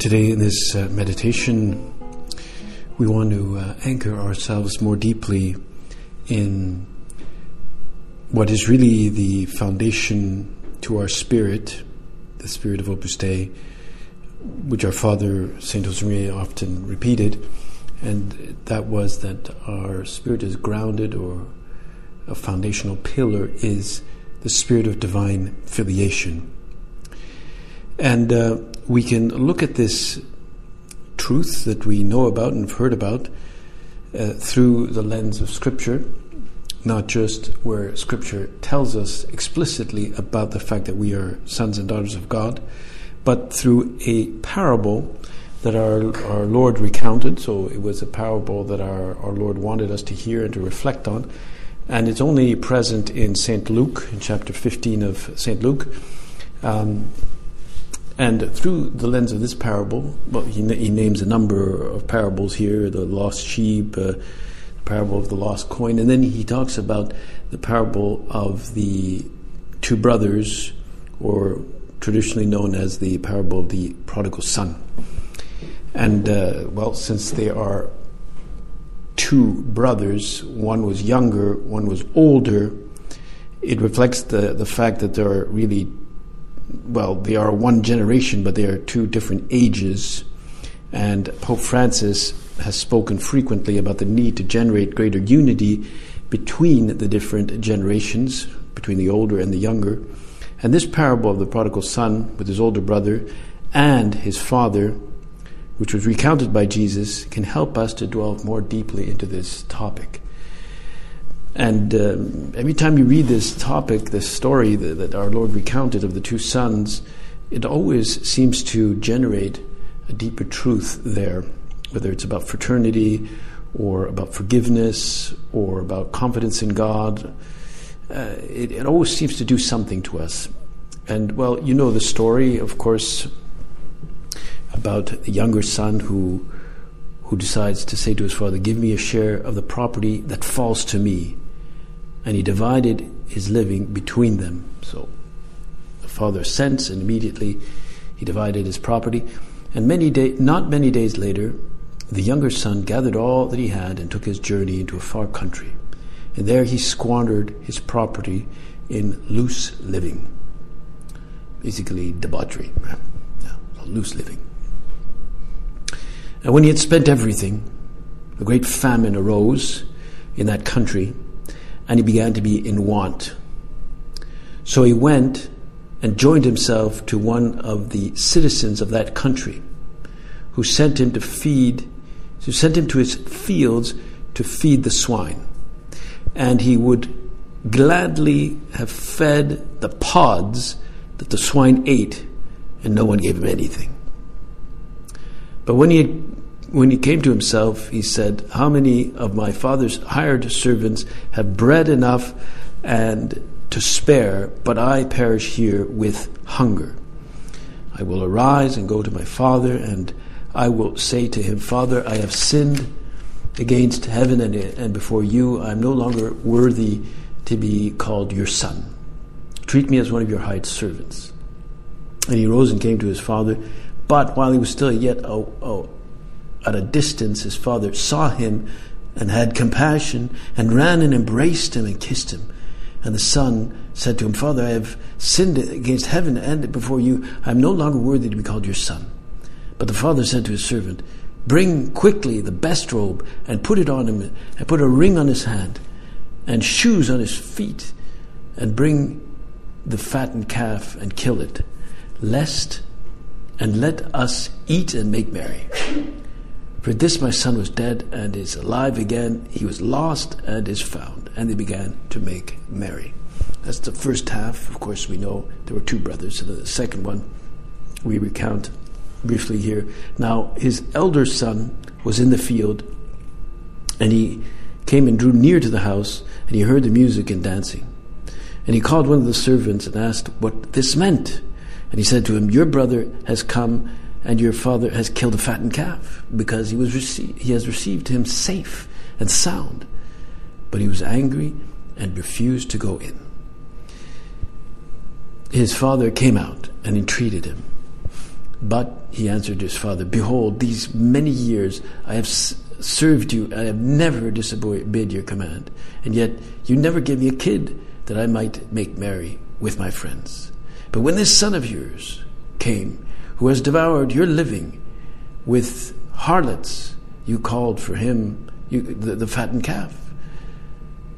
Today, in this uh, meditation, we want to uh, anchor ourselves more deeply in what is really the foundation to our spirit, the spirit of Opus Dei, which our father, Saint Josemaria, often repeated, and that was that our spirit is grounded or a foundational pillar is the spirit of divine filiation. And uh, we can look at this truth that we know about and have heard about uh, through the lens of Scripture, not just where Scripture tells us explicitly about the fact that we are sons and daughters of God, but through a parable that our, our Lord recounted. So it was a parable that our, our Lord wanted us to hear and to reflect on. And it's only present in St. Luke, in chapter 15 of St. Luke. Um, and through the lens of this parable, well, he, he, names a number of parables here the lost sheep, uh, the parable of the lost coin, and then he talks about the parable of the two brothers, or traditionally known as the parable of the prodigal son. And, uh, well, since they are two brothers, one was younger, one was older, it reflects the, the fact that there are really, well, they are one generation, but they are two different ages. And Pope Francis has spoken frequently about the need to generate greater unity between the different generations, between the older and the younger. And this parable of the prodigal son with his older brother and his father which was recounted by Jesus, can help us to delve more deeply into this topic. And um, every time you read this topic, this story that, that, our Lord recounted of the two sons, it always seems to generate a deeper truth there, whether it's about fraternity or about forgiveness or about confidence in God. Uh, it, it always seems to do something to us. And well, you know the story, of course, about the younger son who who decides to say to his father, Give me a share of the property that falls to me. And he divided his living between them. So the father sent, and immediately he divided his property. And many day, not many days later, the younger son gathered all that he had and took his journey into a far country. And there he squandered his property in loose living. Basically, debauchery, yeah, loose living. And when he had spent everything, a great famine arose in that country, and he began to be in want. So he went and joined himself to one of the citizens of that country, who sent him to feed, who sent him to his fields to feed the swine. And he would gladly have fed the pods that the swine ate, and no one gave him anything. But when he when he came to himself, he said, How many of my father's hired servants have bread enough and to spare, but I perish here with hunger? I will arise and go to my father, and I will say to him, Father, I have sinned against heaven and, and before you. I am no longer worthy to be called your son. Treat me as one of your hired servants. And he rose and came to his father. But while he was still yet a, a, at a distance, his father saw him and had compassion and ran and embraced him and kissed him. And the son said to him, Father, I have sinned against heaven and before you. I am no longer worthy to be called your son. But the father said to his servant, Bring quickly the best robe and put it on him, and put a ring on his hand and shoes on his feet, and bring the fattened calf and kill it, lest and let us eat and make merry. For this my son was dead and is alive again. He was lost and is found. And they began to make merry. That's the first half. Of course, we know there were two brothers. And the second one we recount briefly here. Now, his elder son was in the field, and he came and drew near to the house, and he heard the music and dancing. And he called one of the servants and asked what this meant. And he said to him, Your brother has come and your father has killed a fattened calf because he was rece- he has received him safe and sound. But he was angry and refused to go in. His father came out and entreated him. But he answered his father, Behold, these many years I have served you, I have never disobeyed your command, and yet you never gave me a kid that I might make merry with my friends. But when this son of yours came, who has devoured your living with harlots, you called for him you, the, the fattened calf.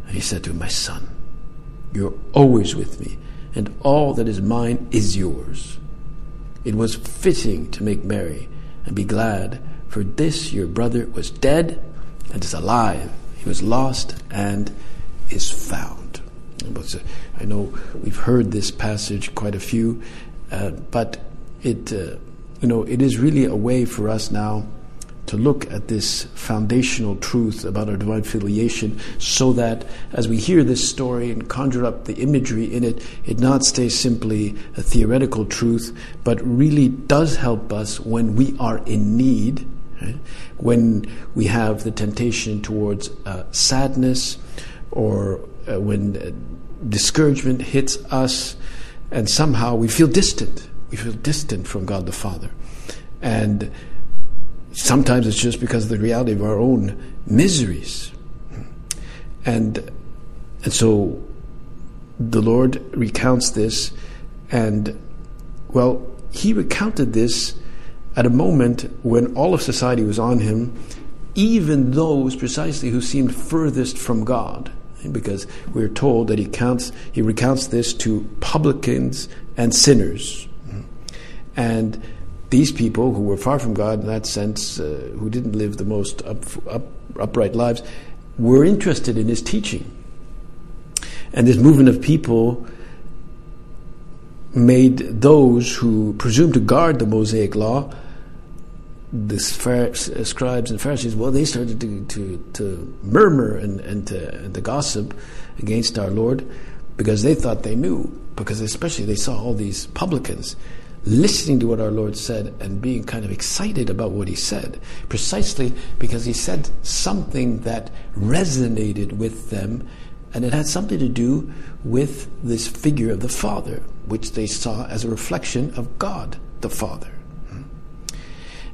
And he said to him, My son, you're always with me, and all that is mine is yours. It was fitting to make merry and be glad, for this your brother was dead and is alive. He was lost and is found. I know we've heard this passage quite a few, uh, but it, uh, you know, it is really a way for us now to look at this foundational truth about our divine filiation so that as we hear this story and conjure up the imagery in it, it not stays simply a theoretical truth, but really does help us when we are in need, right? when we have the temptation towards uh, sadness or uh, when uh, discouragement hits us and somehow we feel distant. We feel distant from God the Father. And sometimes it's just because of the reality of our own miseries. And, and so the Lord recounts this, and well, he recounted this at a moment when all of society was on him, even those precisely who seemed furthest from God. Because we're told that he counts, he recounts this to publicans and sinners. And these people who were far from God in that sense, uh, who didn't live the most up, up, upright lives, were interested in his teaching. And this movement of people made those who presumed to guard the Mosaic law, the scribes and Pharisees, well, they started to, to, to murmur and, and, to, and to gossip against our Lord because they thought they knew, because especially they saw all these publicans listening to what our Lord said and being kind of excited about what he said, precisely because he said something that resonated with them, and it had something to do with this figure of the Father, which they saw as a reflection of God the Father.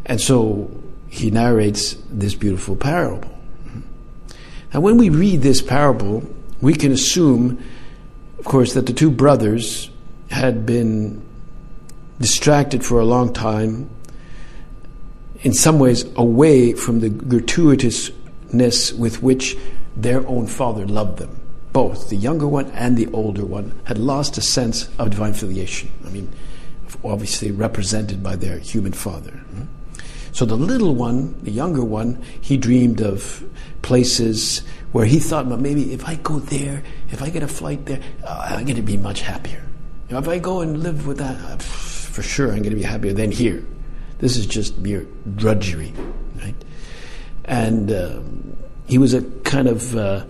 And so he narrates this beautiful parable. Now, when we read this parable, we can assume, of course, that the two brothers had been distracted for a long time, in some ways away from the gratuitousness with which their own father loved them. Both the younger one and the older one had lost a sense of divine filiation. I mean, obviously represented by their human father. So the little one, the younger one, he dreamed of places where he thought, well, maybe if I go there, if I get a flight there, uh, I'm going to be much happier. You know, if I go and live with that, uh, for sure I'm going to be happier than here. This is just mere drudgery, right? And um, he was a kind of uh,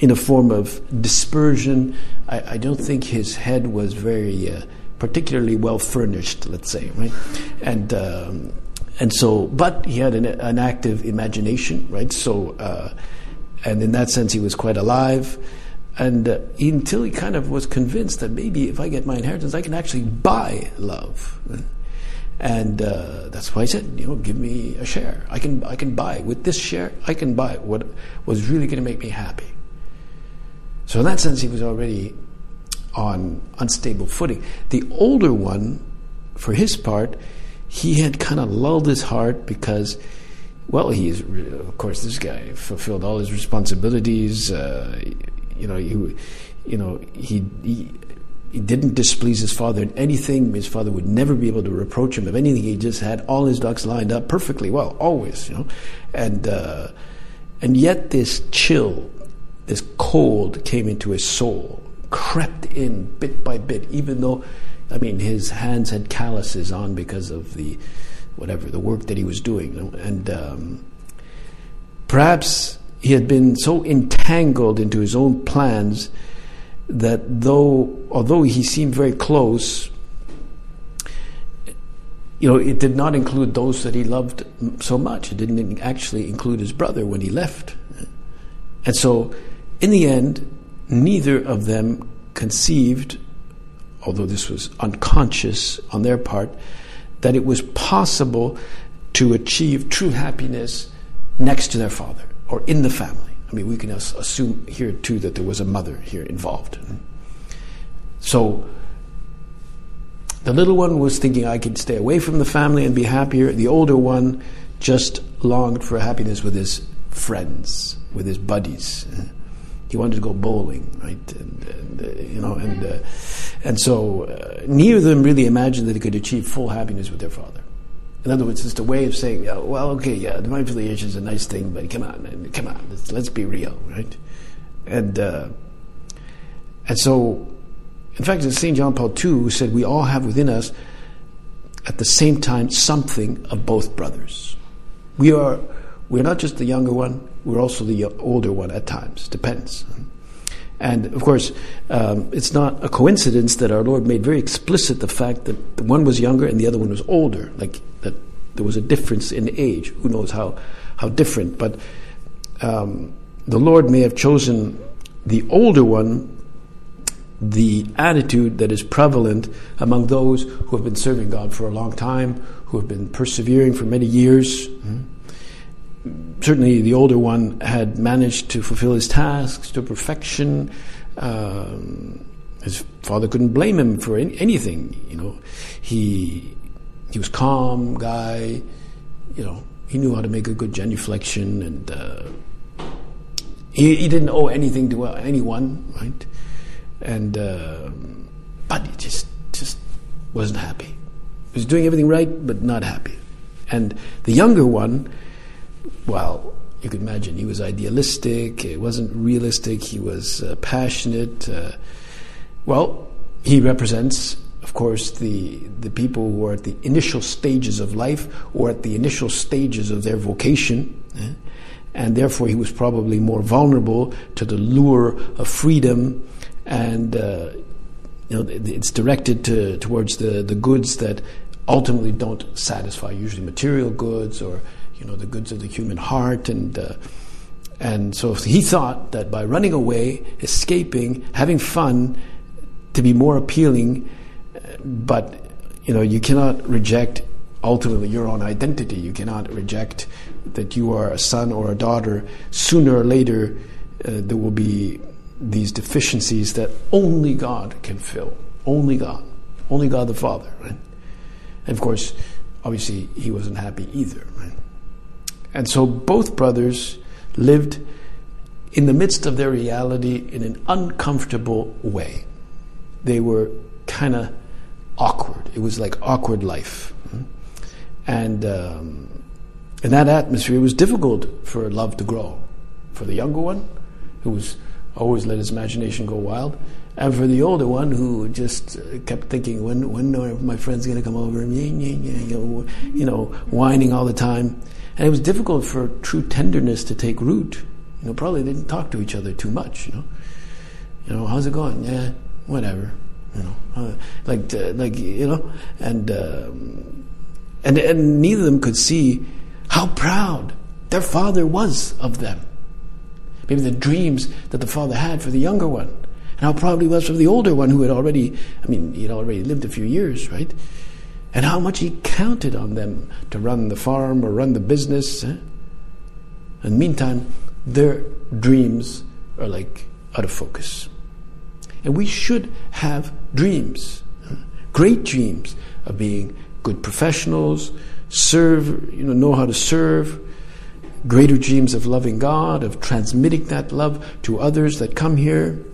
in a form of dispersion. I, I, don't think his head was very uh, particularly well furnished, let's say, right? And um, and so, but he had an, an active imagination, right? So, uh, and in that sense, he was quite alive. And uh, until he kind of was convinced that maybe if I get my inheritance, I can actually buy love. And uh, that's why I said, you know, give me a share. I can, I can buy with this share. I can buy what was really going to make me happy. So in that sense, he was already on unstable footing. The older one, for his part, he had kind of lulled his heart because, well, he's of course this guy fulfilled all his responsibilities. Uh, you know, he, you know, he, he he didn't displease his father in anything. His father would never be able to reproach him of anything. He just had all his ducks lined up perfectly well, always, you know. And uh, and yet this chill, this cold came into his soul, crept in bit by bit, even though, I mean, his hands had calluses on because of the whatever the work that he was doing, and um, perhaps he had been so entangled into his own plans that though, although he seemed very close, you know, it did not include those that he loved so much. It didn't actually include his brother when he left. And so, in the end, neither of them conceived, although this was unconscious on their part, that it was possible to achieve true happiness next to their father or in the family. I mean, we can assume here too that there was a mother here involved. So the little one was thinking I could stay away from the family and be happier. The older one just longed for happiness with his friends, with his buddies. He wanted to go bowling, right? And, and uh, you know, and uh, and so uh, neither of them really imagined that they could achieve full happiness with their father. In other words, it's a way of saying, yeah, well, okay, yeah, divine affiliation is a nice thing, but come on, come on, let's, let's be real, right? And uh, and so, in fact, St. John Paul II said we all have within us, at the same time, something of both brothers. We are we're not just the younger one; we're also the older one at times. Depends. And of course, um, it's not a coincidence that our Lord made very explicit the fact that one was younger and the other one was older, like there was a difference in age. Who knows how, how different? But um, the Lord may have chosen the older one, the attitude that is prevalent among those who have been serving God for a long time, who have been persevering for many years. Mm-hmm certainly the older one had managed to fulfill his tasks to perfection. Um, his father couldn't blame him for any, anything. You know, he he was calm guy. You know, he knew how to make a good genuflection, and uh, he he didn't owe anything to anyone, right? And uh, but he just just wasn't happy. He was doing everything right, but not happy. And the younger one well, you could imagine he was idealistic, it wasn't realistic, he was uh, passionate. Uh, well, he represents, of course, the, the people who are at the initial stages of life or at the initial stages of their vocation. Eh? And therefore, he was probably more vulnerable to the lure of freedom and uh, you know, it's directed to, towards the, the goods that ultimately don't satisfy, usually material goods or you know, the goods of the human heart. And, uh, and so he thought that by running away, escaping, having fun, to be more appealing, but, you know, you cannot reject ultimately your own identity. You cannot reject that you are a son or a daughter. Sooner or later, uh, there will be these deficiencies that only God can fill. Only God. Only God the Father, right? And of course, obviously, he wasn't happy either, right? And so both brothers lived in the midst of their reality in an uncomfortable way. They were kind of awkward. It was like awkward life. And um, in that atmosphere, it was difficult for love to grow. For the younger one, who was always let his imagination go wild, and for the older one who just kept thinking, when when are my friends going to come over? You know, whining all the time. And it was difficult for true tenderness to take root. You know, probably didn't talk to each other too much. You know, you know, how's it going? Yeah, whatever. You know, uh, like uh, like you know, and um, and and neither of them could see how proud their father was of them. Maybe the dreams that the father had for the younger one, and how proud he was for the older one who had already, I mean, he had already lived a few years, right? and how much he counted on them to run the farm or run the business. Eh? And meantime, their dreams are like out of focus. And we should have dreams, great dreams of being good professionals, serve, you know, know how to serve, greater dreams of loving God, of transmitting that love to others that come here.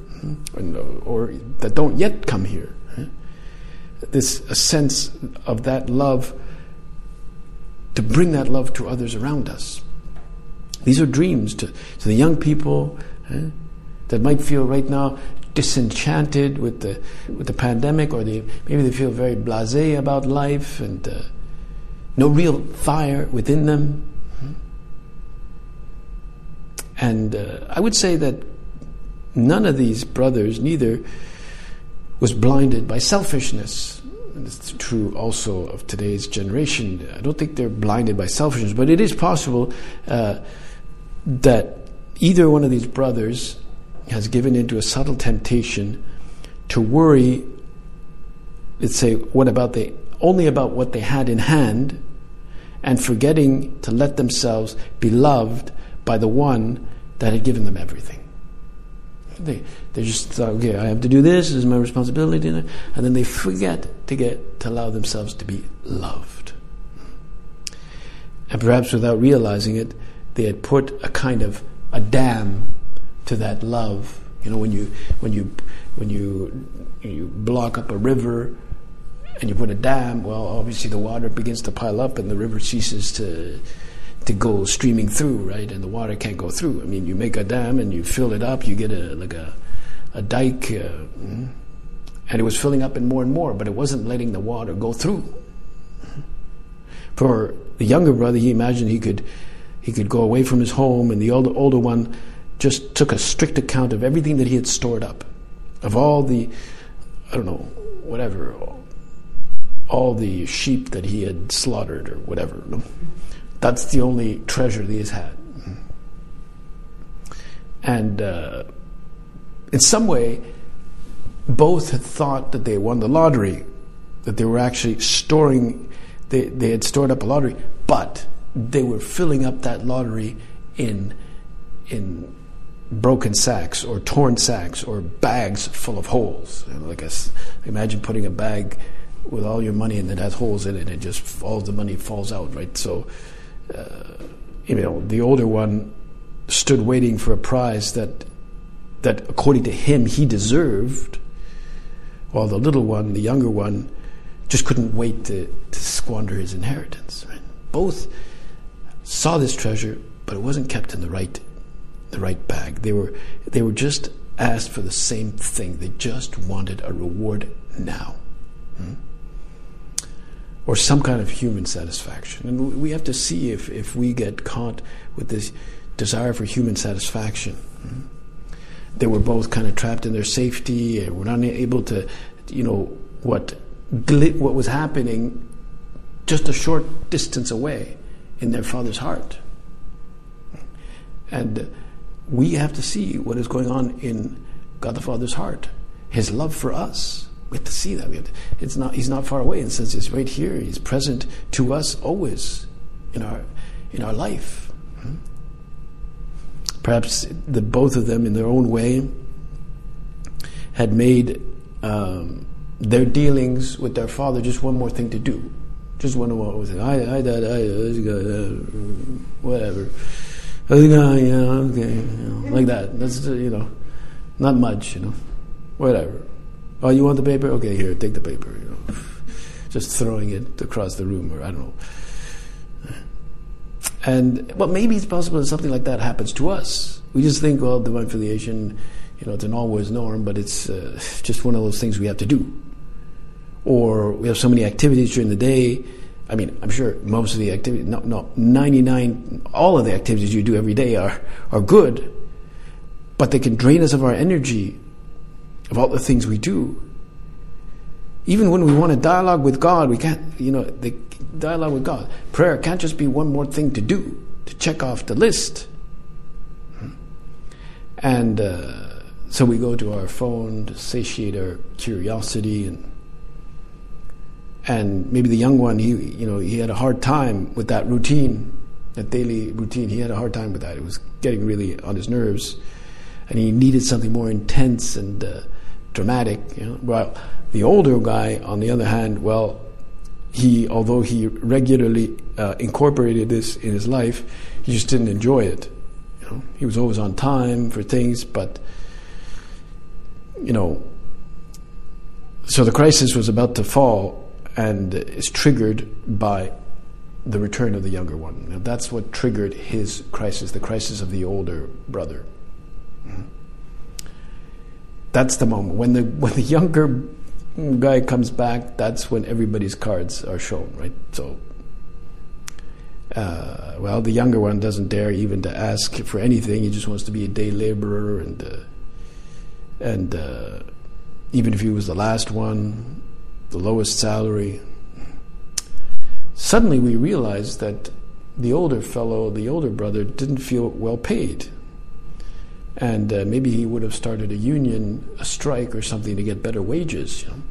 or, or that don't yet come here. This a sense of that love to bring that love to others around us. These are dreams to, to the young people eh, that might feel right now disenchanted with the with the pandemic, or they maybe they feel very blasé about life and uh, no real fire within them. And uh, I would say that none of these brothers, neither, was blinded by selfishness. And it's true also of today's generation. I don't think they're blinded by selfishness, but it is possible uh, that either one of these brothers has given into a subtle temptation to worry, let's say, what about the only about what they had in hand, and forgetting to let themselves be loved by the one that had given them everything. They, they just thought, okay, I have to do this, this is my responsibility, and then they forget to get to allow themselves to be loved. And perhaps without realizing it, they had put a kind of a dam to that love. You know, when you when you when you you block up a river and you put a dam, well, obviously the water begins to pile up and the river ceases to to go streaming through, right? And the water can't go through. I mean, you make a dam and you fill it up, you get a like a a dike, uh, mm-hmm. and it was filling up and more and more, but it wasn't letting the water go through. For the younger brother, he imagined he could he could go away from his home, and the older older one just took a strict account of everything that he had stored up, of all the I don't know whatever all the sheep that he had slaughtered or whatever. That's the only treasure that he's had. And uh, in some way, both had thought that they won the lottery, that they were actually storing, they, they had stored up a lottery, but they were filling up that lottery in, in broken sacks or torn sacks or bags full of holes. Like a, imagine putting a bag with all your money and it has holes in it and just all the money falls out, right? So uh, you know, the older one stood waiting for a prize that, that according to him, he deserved, while the little one, the younger one, just couldn't wait to, to squander his inheritance. Right? Both saw this treasure, but it wasn't kept in the right, the right bag. They were, they were just asked for the same thing. They just wanted a reward now. Hmm? or some kind of human satisfaction. And we have to see if, if we get caught with this desire for human satisfaction. They were both kind of trapped in their safety and were not able to, you know, what, what was happening just a short distance away in their father's heart. And we have to see what is going on in God the Father's heart, His love for us we have to see that. It's not, he's not far away. The sense, it's right here. He's present to us always in our, in our life. Hmm? Perhaps the both of them, in their own way, had made um, their dealings with their father just one more thing to do. Just one more thing. I, I, dad, I, uh, whatever. Yeah, okay, you know, like that. That's you know, not much, you know, whatever. Oh, you want the paper? Okay, here, take the paper. You know, just throwing it across the room, or I don't know. And well, maybe it's possible that something like that happens to us. We just think, well, divine filiation, you know, it's an always norm, but it's uh, just one of those things we have to do. Or we have so many activities during the day. I mean, I'm sure most of the activities, no, no, 99, all of the activities you do every day are, are good, but they can drain us of our energy of all the things we do. Even when we want to dialogue with God, we can't, you know, the dialogue with God. Prayer can't just be one more thing to do, to check off the list. And uh, so we go to our phone to satiate our curiosity and and maybe the young one, he you know, he had a hard time with that routine, that daily routine. He had a hard time with that. It was getting really on his nerves, and he needed something more intense and uh, dramatic. You know? Well, the older guy, on the other hand, well, he, although he regularly uh, incorporated this in his life, he just didn't enjoy it. You know? He was always on time for things, but you know, so the crisis was about to fall and is triggered by the return of the younger one. Now that's what triggered his crisis, the crisis of the older brother. That's the moment when the when the younger guy comes back. That's when everybody's cards are shown, right? So, uh, well, the younger one doesn't dare even to ask for anything. He just wants to be a day laborer, and uh, and uh, even if he was the last one, the lowest salary. Suddenly, we realized that the older fellow, the older brother, didn't feel well paid and uh, maybe he would have started a union, a strike, or something to get better wages, you know,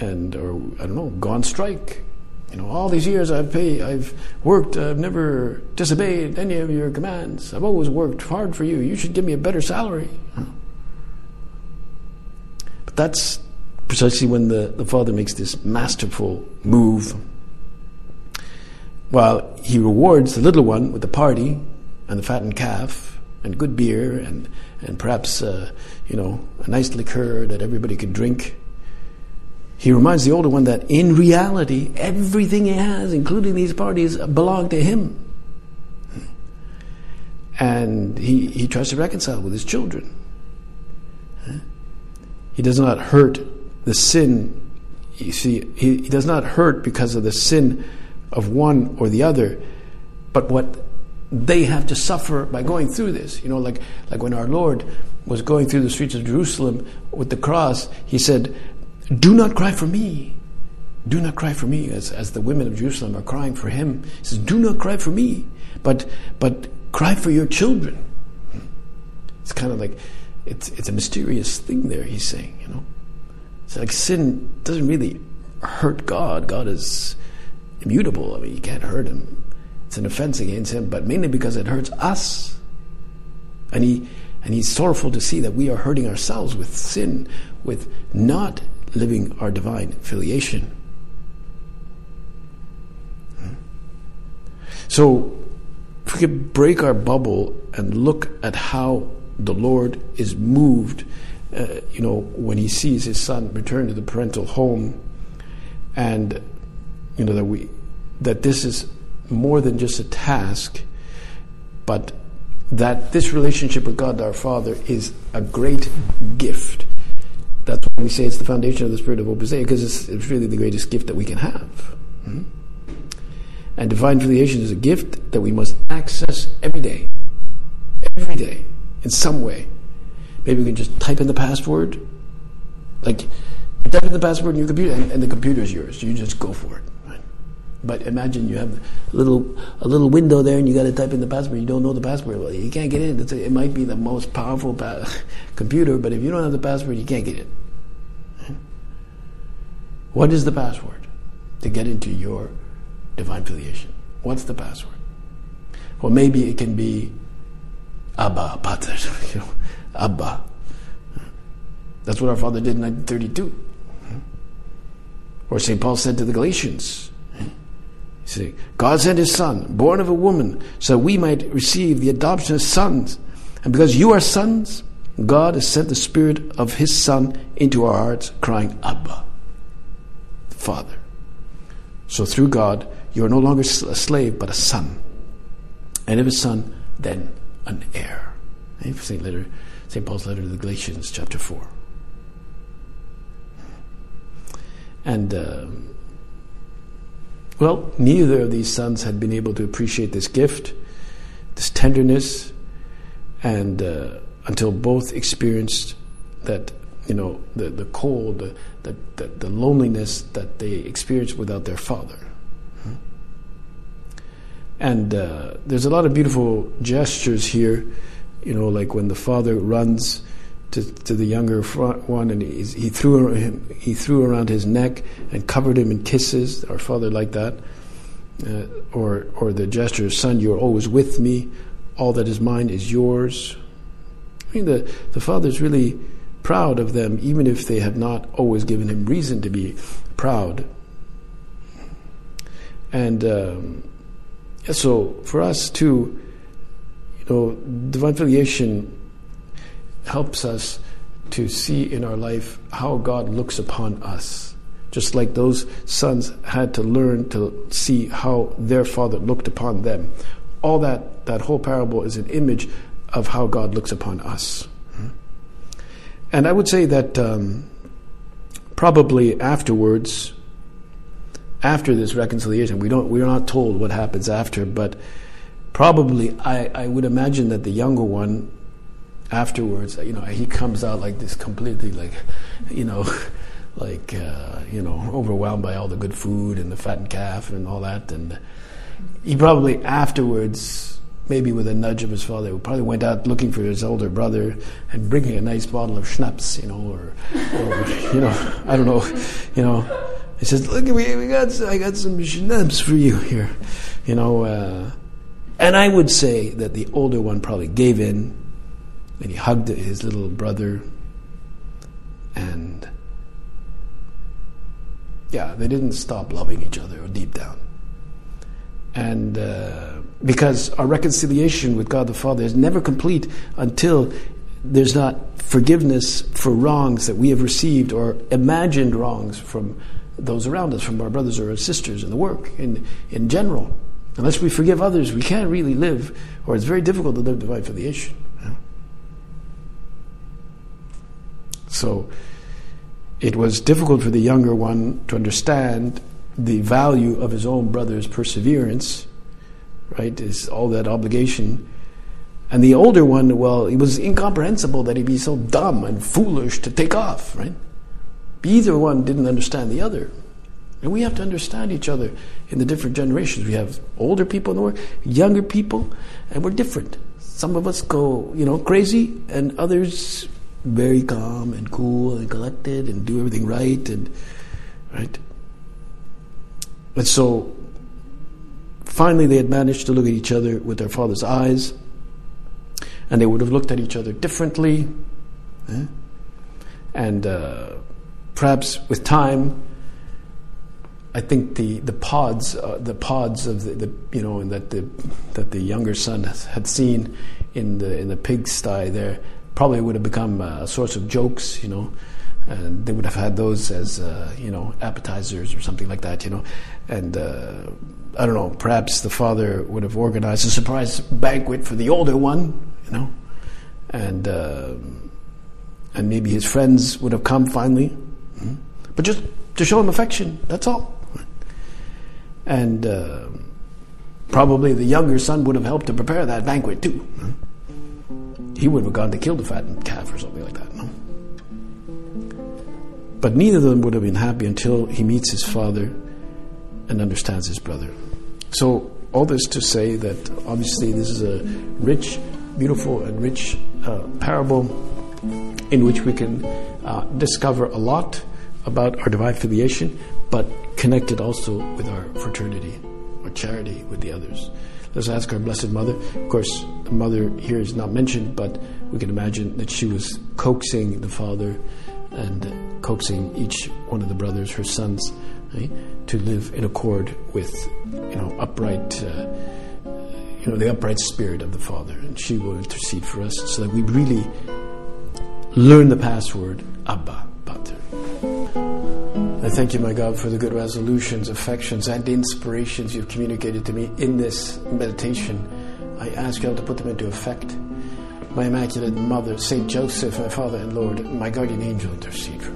and or I don't know, gone strike. You know, all these years I've paid, I've worked, I've never disobeyed any of your commands. I've always worked hard for you. You should give me a better salary. But that's precisely when the, the father makes this masterful move. While he rewards the little one with the party and the fattened calf, and good beer and, and perhaps, uh, you know, a nice liqueur that everybody could drink. He reminds the older one that in reality, everything he has, including these parties, belong to him. And he, he tries to reconcile with his children. He does not hurt the sin. You see, he, he does not hurt because of the sin of one or the other, but what they have to suffer by going through this. You know, like, like when our Lord was going through the streets of Jerusalem with the cross, he said, Do not cry for me. Do not cry for me, as, as the women of Jerusalem are crying for him. He says, Do not cry for me, but, but cry for your children. It's kind of like, it's, it's a mysterious thing there, he's saying, you know. It's like sin doesn't really hurt God. God is immutable. I mean, you can't hurt him it's an offense against him, but mainly because it hurts us. And he and he's sorrowful to see that we are hurting ourselves with sin, with not living our divine filiation. So, if we could break our bubble and look at how the Lord is moved, uh, you know, when he sees his son return to the parental home, and you know that we that this is more than just a task, but that this relationship with God our Father is a great gift. That's why we say it's the foundation of the spirit of Opus Dei, because it's, it's really the greatest gift that we can have. Mm-hmm. And divine filiation is a gift that we must access every day. Every day, in some way. Maybe we can just type in the password. Like, type in the password in your computer, and, and the computer is yours. You just go for it. But imagine you have a little a little window there, and you got to type in the password. You don't know the password. Well, you can't get in. A, it might be the most powerful pa- computer, but if you don't have the password, you can't get in. What is the password to get into your divine filiation? What's the password? Well, maybe it can be Abba Pater, you know, Abba. That's what our Father did in 1932. Or St. Paul said to the Galatians, See, God sent his son, born of a woman, so we might receive the adoption as sons. And because you are sons, God has sent the Spirit of his Son into our hearts, crying, Abba, Father. So through God, you are no longer a slave, but a son. And if a son, then an heir. St. Letter, St. Paul's letter to the Galatians, chapter 4. And uh, well, neither of these sons had been able to appreciate this gift, this tenderness, and uh, until both experienced that, you know, the, the cold, the, the, the loneliness that they experienced without their father. And uh, there's a lot of beautiful gestures here, you know, like when the father runs to, to the younger one, and he, he threw him, he threw around his neck and covered him in kisses. Our father like that, uh, or or the gesture, "Son, you are always with me. All that is mine is yours." I mean, the the father is really proud of them, even if they have not always given him reason to be proud. And um, so, for us too, you know, divine filiation helps us to see in our life how God looks upon us. Just like those sons had to learn to see how their father looked upon them. All that, that whole parable is an image of how God looks upon us. And I would say that um, probably afterwards, after this reconciliation, we don't we're not told what happens after, but probably I, I would imagine that the younger one afterwards, you know, he comes out like this completely like, you know, like uh, you know, overwhelmed by all the good food and the fattened calf and all that, and he probably afterwards, maybe with a nudge of his father, probably went out looking for his older brother and bringing a nice bottle of schnapps, you know, or, or you know, I don't know, you know. He says, "Look, we we got I got some schnapps for you here," you know. Uh, and I would say that the older one probably gave in and he hugged his little brother. And yeah, they didn't stop loving each other deep down. And uh, because our reconciliation with God the Father is never complete until there's not forgiveness for wrongs that we have received or imagined wrongs from those around us, from our brothers or our sisters in the work, in, in general. Unless we forgive others, we can't really live, or it's very difficult to live divine affiliation. So it was difficult for the younger one to understand the value of his own brother's perseverance, right? Is all that obligation. And the older one, well, it was incomprehensible that he'd be so dumb and foolish to take off, right? Either one didn't understand the other. And we have to understand each other in the different generations. We have older people in the world, younger people, and we're different. Some of us go, you know, crazy, and others very calm and cool and collected and do everything right and right. And so finally they had managed to look at each other with their father's eyes and they would have looked at each other differently. Eh? And uh, perhaps with time, I think the the pods, uh, the pods of the, the, you know that the that the younger son had seen in the in the pigsty there probably would have become a source of jokes, you know. And they would have had those as, uh, you know, appetizers or something like that, you know. And uh, I don't know, perhaps the father would have organized a surprise banquet for the older one, you know. And, uh, and maybe his friends would have come finally. Mm-hmm. But just to show him affection, that's all. And uh, probably the younger son would have helped to prepare that banquet too. He would have gone to kill the fattened calf or something like that. No? But neither of them would have been happy until he meets his father and understands his brother. So, all this to say that obviously this is a rich, beautiful, and rich uh, parable in which we can uh, discover a lot about our divine filiation, but connected also with our fraternity, our charity with the others. Let's ask our Blessed Mother. Of course, the mother here is not mentioned, but we can imagine that she was coaxing the father and coaxing each one of the brothers, her sons, right, to live in accord with, you know, upright, uh, you know, the upright spirit of the Father, and she will intercede for us so that we really learn the password Abba. I thank you, my God, for the good resolutions, affections, and inspirations you've communicated to me in this meditation. I ask you to put them into effect. My Immaculate Mother, Saint Joseph, my Father and Lord, my guardian angel, intercede for me.